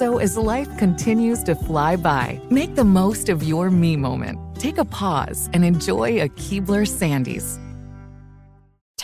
So as life continues to fly by, make the most of your me moment. Take a pause and enjoy a Keebler Sandies.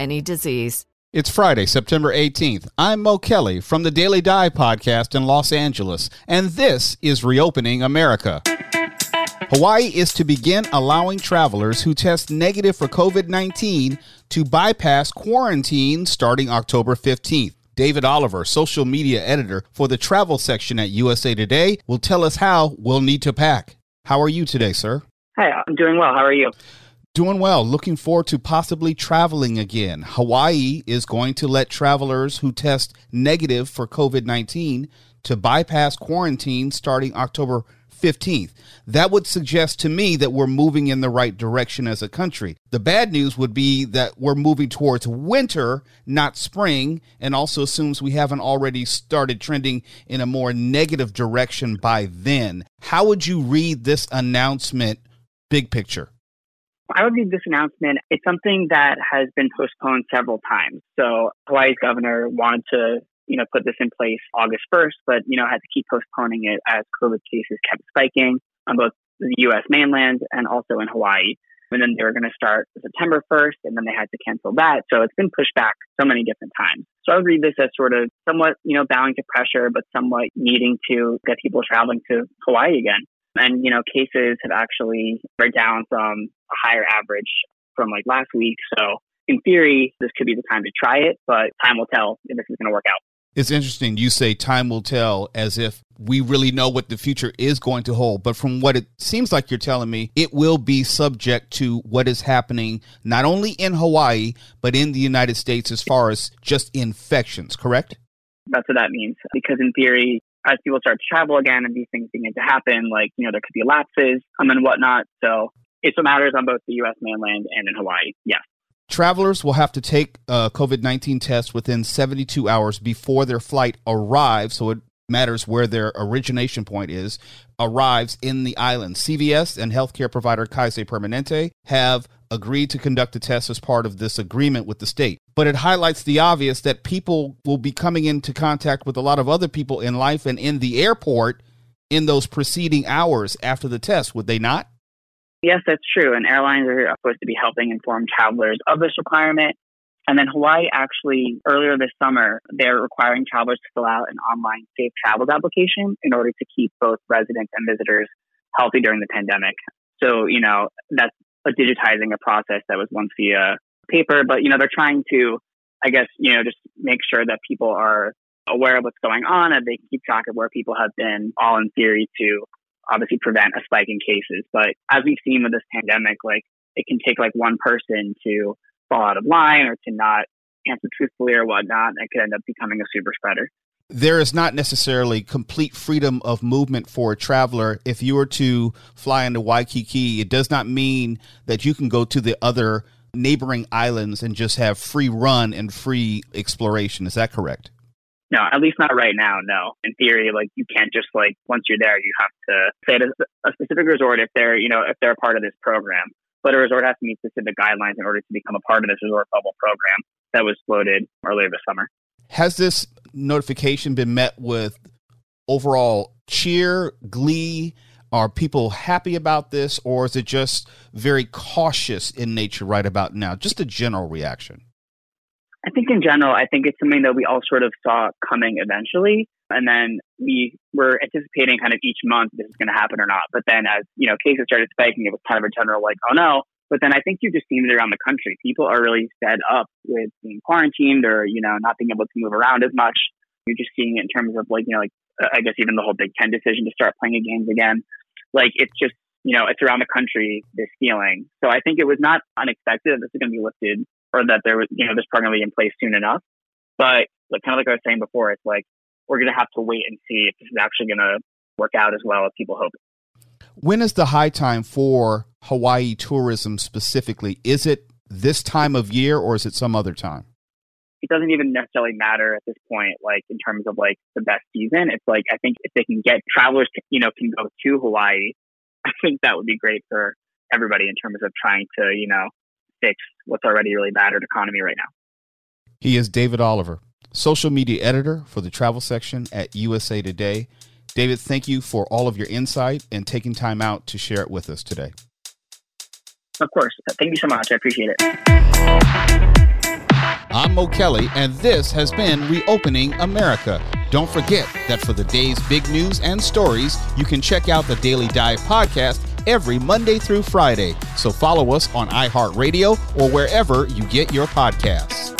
any disease. It's Friday, September 18th. I'm Mo Kelly from the Daily Dive podcast in Los Angeles, and this is Reopening America. Hawaii is to begin allowing travelers who test negative for COVID 19 to bypass quarantine starting October 15th. David Oliver, social media editor for the travel section at USA Today, will tell us how we'll need to pack. How are you today, sir? Hi, I'm doing well. How are you? Doing well. Looking forward to possibly traveling again. Hawaii is going to let travelers who test negative for COVID 19 to bypass quarantine starting October 15th. That would suggest to me that we're moving in the right direction as a country. The bad news would be that we're moving towards winter, not spring, and also assumes we haven't already started trending in a more negative direction by then. How would you read this announcement, big picture? I would read this announcement. It's something that has been postponed several times. So Hawaii's governor wanted to, you know, put this in place August 1st, but, you know, had to keep postponing it as COVID cases kept spiking on both the U.S. mainland and also in Hawaii. And then they were going to start September 1st, and then they had to cancel that. So it's been pushed back so many different times. So I would read this as sort of somewhat, you know, bowing to pressure, but somewhat needing to get people traveling to Hawaii again. And, you know, cases have actually are down from a higher average from like last week. So in theory, this could be the time to try it, but time will tell if this is going to work out. It's interesting. You say time will tell as if we really know what the future is going to hold. But from what it seems like you're telling me, it will be subject to what is happening not only in Hawaii, but in the United States as far as just infections, correct? That's what that means. Because in theory, as people start to travel again and these things begin to happen, like, you know, there could be lapses um, and whatnot. So it matters on both the U.S. mainland and in Hawaii. Yes. Travelers will have to take a COVID 19 test within 72 hours before their flight arrives. So it matters where their origination point is, arrives in the island. CVS and healthcare provider Kaiser Permanente have agreed to conduct a test as part of this agreement with the state. But it highlights the obvious that people will be coming into contact with a lot of other people in life and in the airport in those preceding hours after the test, would they not? Yes, that's true. And airlines are supposed to be helping inform travelers of this requirement. And then Hawaii actually, earlier this summer, they're requiring travelers to fill out an online safe travels application in order to keep both residents and visitors healthy during the pandemic. So, you know, that's a digitizing a process that was once via paper, but, you know, they're trying to, I guess, you know, just make sure that people are aware of what's going on and they keep track of where people have been, all in theory to obviously prevent a spike in cases. But as we've seen with this pandemic, like it can take like one person to fall out of line or to not answer truthfully or whatnot. It could end up becoming a super spreader. There is not necessarily complete freedom of movement for a traveler. If you were to fly into Waikiki, it does not mean that you can go to the other neighboring islands and just have free run and free exploration. Is that correct? No, at least not right now. No, in theory, like you can't just like once you're there, you have to say to a specific resort if they're you know if they're a part of this program. But a resort has to meet specific guidelines in order to become a part of this resort bubble program that was floated earlier this summer. Has this notification been met with overall cheer, glee? Are people happy about this, or is it just very cautious in nature right about now? Just a general reaction. I think in general, I think it's something that we all sort of saw coming eventually. And then we were anticipating kind of each month this is going to happen or not. But then as, you know, cases started spiking, it was kind of a general like, oh no. But then I think you've just seen it around the country. People are really fed up with being quarantined or, you know, not being able to move around as much. You're just seeing it in terms of like, you know, like, uh, I guess even the whole Big Ten decision to start playing games again. Like it's just, you know, it's around the country, this feeling. So I think it was not unexpected that this is going to be lifted or that there was, you know, this program will be in place soon enough. But like, kind of like I was saying before, it's like we're going to have to wait and see if this is actually going to work out as well as people hope. When is the high time for Hawaii tourism specifically? Is it this time of year or is it some other time? It doesn't even necessarily matter at this point, like in terms of like the best season. It's like I think if they can get travelers, you know, can go to Hawaii, I think that would be great for everybody in terms of trying to, you know, fix what's already a really battered economy right now. He is David Oliver, social media editor for the travel section at USA Today. David, thank you for all of your insight and taking time out to share it with us today. Of course. Thank you so much. I appreciate it. I'm Mo Kelly, and this has been Reopening America. Don't forget that for the day's big news and stories, you can check out the Daily Dive podcast every Monday through Friday. So follow us on iHeartRadio or wherever you get your podcasts.